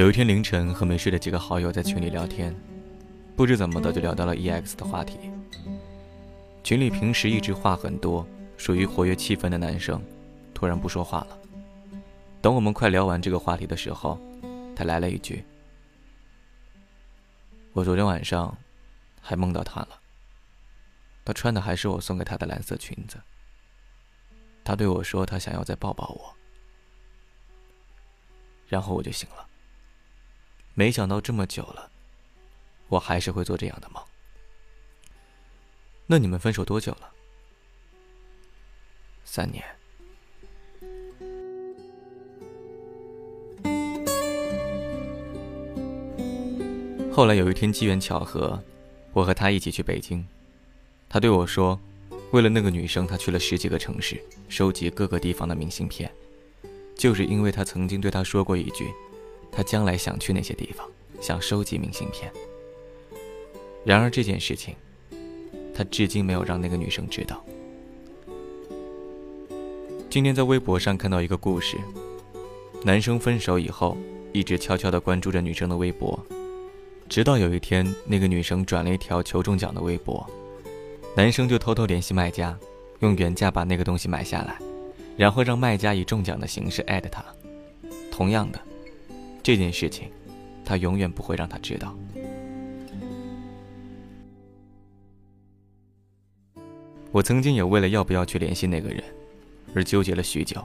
有一天凌晨，和没睡的几个好友在群里聊天，不知怎么的就聊到了 EX 的话题。群里平时一直话很多、属于活跃气氛的男生，突然不说话了。等我们快聊完这个话题的时候，他来了一句：“我昨天晚上还梦到他了，他穿的还是我送给他的蓝色裙子。他对我说他想要再抱抱我。”然后我就醒了。没想到这么久了，我还是会做这样的梦。那你们分手多久了？三年。后来有一天机缘巧合，我和他一起去北京。他对我说，为了那个女生，他去了十几个城市，收集各个地方的明信片。就是因为他曾经对他说过一句，他将来想去那些地方，想收集明信片。然而这件事情，他至今没有让那个女生知道。今天在微博上看到一个故事，男生分手以后，一直悄悄地关注着女生的微博，直到有一天，那个女生转了一条求中奖的微博，男生就偷偷联系卖家，用原价把那个东西买下来。然后让卖家以中奖的形式艾特他。同样的，这件事情，他永远不会让他知道。我曾经也为了要不要去联系那个人，而纠结了许久。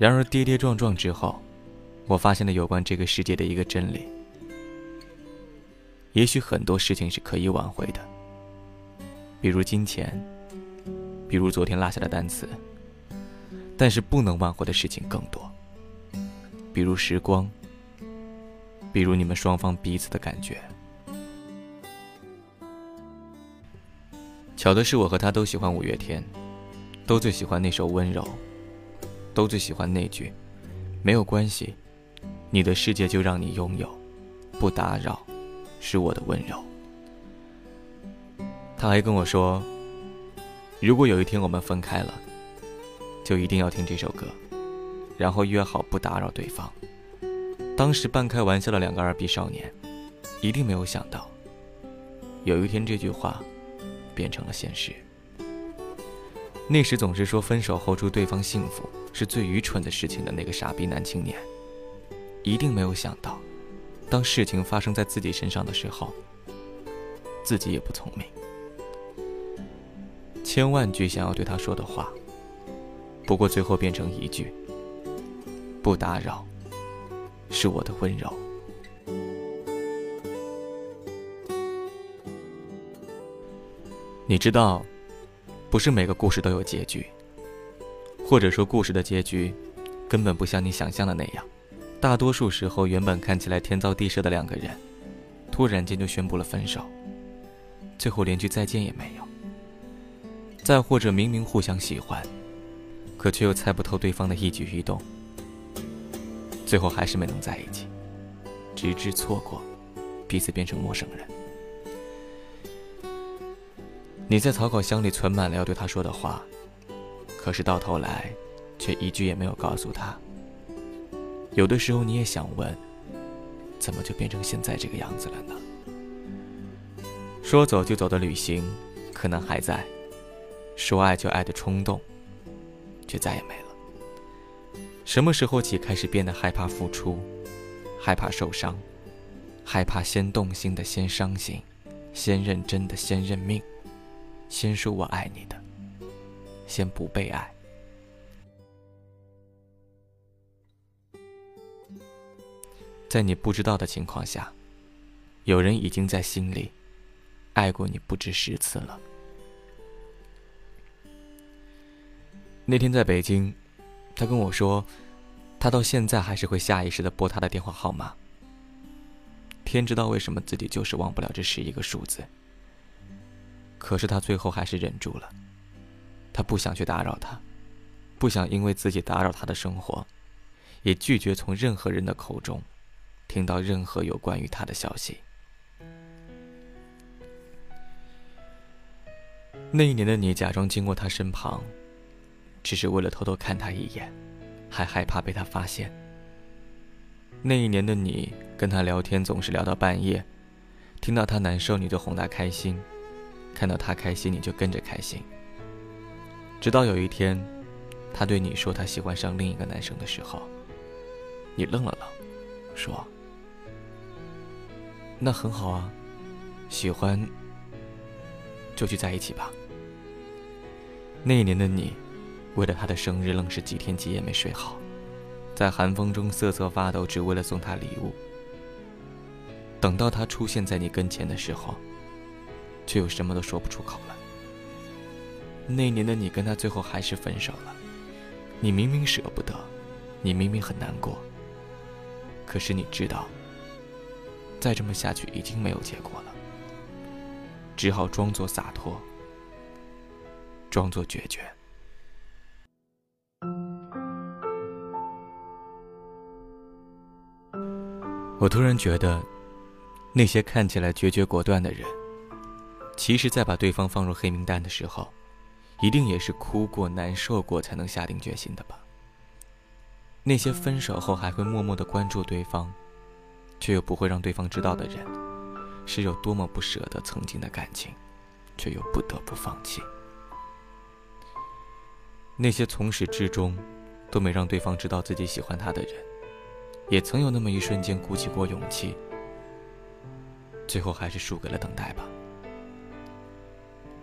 然而跌跌撞撞之后，我发现了有关这个世界的一个真理：也许很多事情是可以挽回的，比如金钱，比如昨天落下的单词。但是不能挽回的事情更多，比如时光，比如你们双方彼此的感觉。巧的是，我和他都喜欢五月天，都最喜欢那首《温柔》，都最喜欢那句“没有关系，你的世界就让你拥有，不打扰，是我的温柔。”他还跟我说，如果有一天我们分开了。就一定要听这首歌，然后约好不打扰对方。当时半开玩笑的两个二逼少年，一定没有想到，有一天这句话变成了现实。那时总是说分手后祝对方幸福是最愚蠢的事情的那个傻逼男青年，一定没有想到，当事情发生在自己身上的时候，自己也不聪明。千万句想要对他说的话。不过最后变成一句“不打扰”，是我的温柔。你知道，不是每个故事都有结局，或者说故事的结局根本不像你想象的那样。大多数时候，原本看起来天造地设的两个人，突然间就宣布了分手，最后连句再见也没有。再或者，明明互相喜欢。可却又猜不透对方的一举一动，最后还是没能在一起，直至错过，彼此变成陌生人。你在草稿箱里存满了要对他说的话，可是到头来，却一句也没有告诉他。有的时候你也想问，怎么就变成现在这个样子了呢？说走就走的旅行，可能还在；说爱就爱的冲动。却再也没了。什么时候起开始变得害怕付出，害怕受伤，害怕先动心的先伤心，先认真的先认命，先说我爱你的，先不被爱。在你不知道的情况下，有人已经在心里爱过你不止十次了。那天在北京，他跟我说，他到现在还是会下意识的拨他的电话号码。天知道为什么自己就是忘不了这十一个数字。可是他最后还是忍住了，他不想去打扰他，不想因为自己打扰他的生活，也拒绝从任何人的口中听到任何有关于他的消息。那一年的你假装经过他身旁。只是为了偷偷看他一眼，还害怕被他发现。那一年的你跟他聊天总是聊到半夜，听到他难受你就哄他开心，看到他开心你就跟着开心。直到有一天，他对你说他喜欢上另一个男生的时候，你愣了愣，说：“那很好啊，喜欢就去在一起吧。”那一年的你，为了他的生日，愣是几天几夜没睡好。在寒风中瑟瑟发抖，只为了送他礼物。等到他出现在你跟前的时候，却又什么都说不出口了。那年的你跟他最后还是分手了，你明明舍不得，你明明很难过。可是你知道，再这么下去已经没有结果了，只好装作洒脱，装作决绝。我突然觉得，那些看起来决绝果断的人，其实，在把对方放入黑名单的时候，一定也是哭过、难受过才能下定决心的吧。那些分手后还会默默的关注对方，却又不会让对方知道的人，是有多么不舍得曾经的感情，却又不得不放弃。那些从始至终都没让对方知道自己喜欢他的人。也曾有那么一瞬间鼓起过勇气，最后还是输给了等待吧。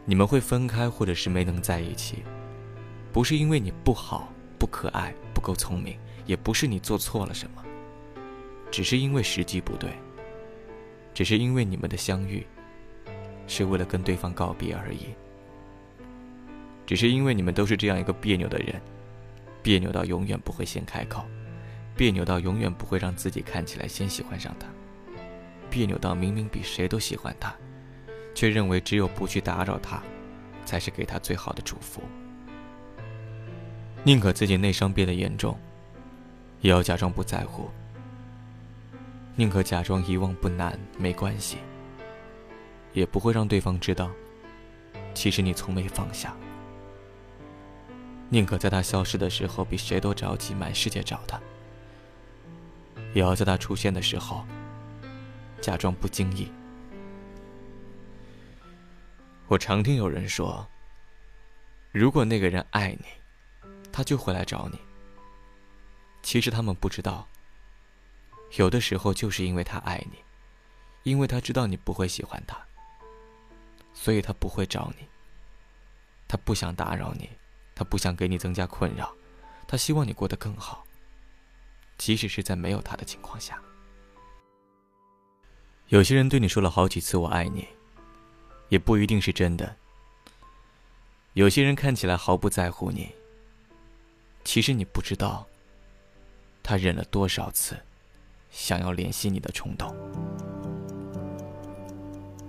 你们会分开，或者是没能在一起，不是因为你不好、不可爱、不够聪明，也不是你做错了什么，只是因为时机不对，只是因为你们的相遇是为了跟对方告别而已，只是因为你们都是这样一个别扭的人，别扭到永远不会先开口。别扭到永远不会让自己看起来先喜欢上他，别扭到明明比谁都喜欢他，却认为只有不去打扰他，才是给他最好的祝福。宁可自己内伤变得严重，也要假装不在乎；宁可假装遗忘不难没关系，也不会让对方知道，其实你从没放下。宁可在他消失的时候比谁都着急，满世界找他。也要在他出现的时候，假装不经意。我常听有人说，如果那个人爱你，他就会来找你。其实他们不知道，有的时候就是因为他爱你，因为他知道你不会喜欢他，所以他不会找你。他不想打扰你，他不想给你增加困扰，他希望你过得更好。即使是在没有他的情况下，有些人对你说了好几次“我爱你”，也不一定是真的。有些人看起来毫不在乎你，其实你不知道，他忍了多少次想要联系你的冲动。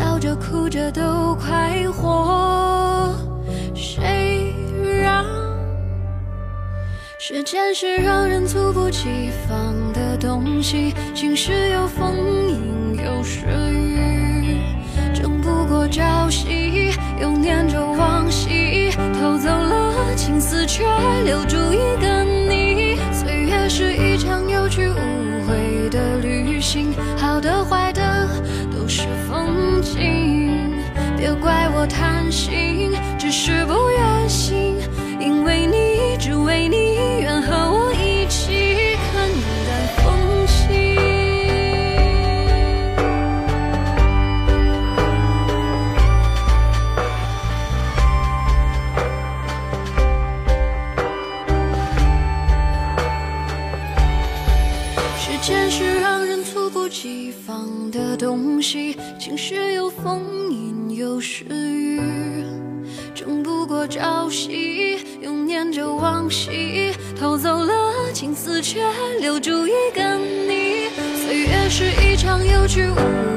笑着哭着都快活，谁让时间是让人猝不及防的东西？晴时有风，阴有时雨，争不过朝夕，又念着往昔，偷走了青丝，却留住一个你。岁月是一场有去无回的旅行，好的坏我贪心，只是不愿醒，因为你，只为你，愿和我一起看淡风轻。时间是让人猝不及防的东西。晴时有风，阴有时雨，争不过朝夕，又念着往昔，偷走了青丝，却留住一个你。岁月是一场有去无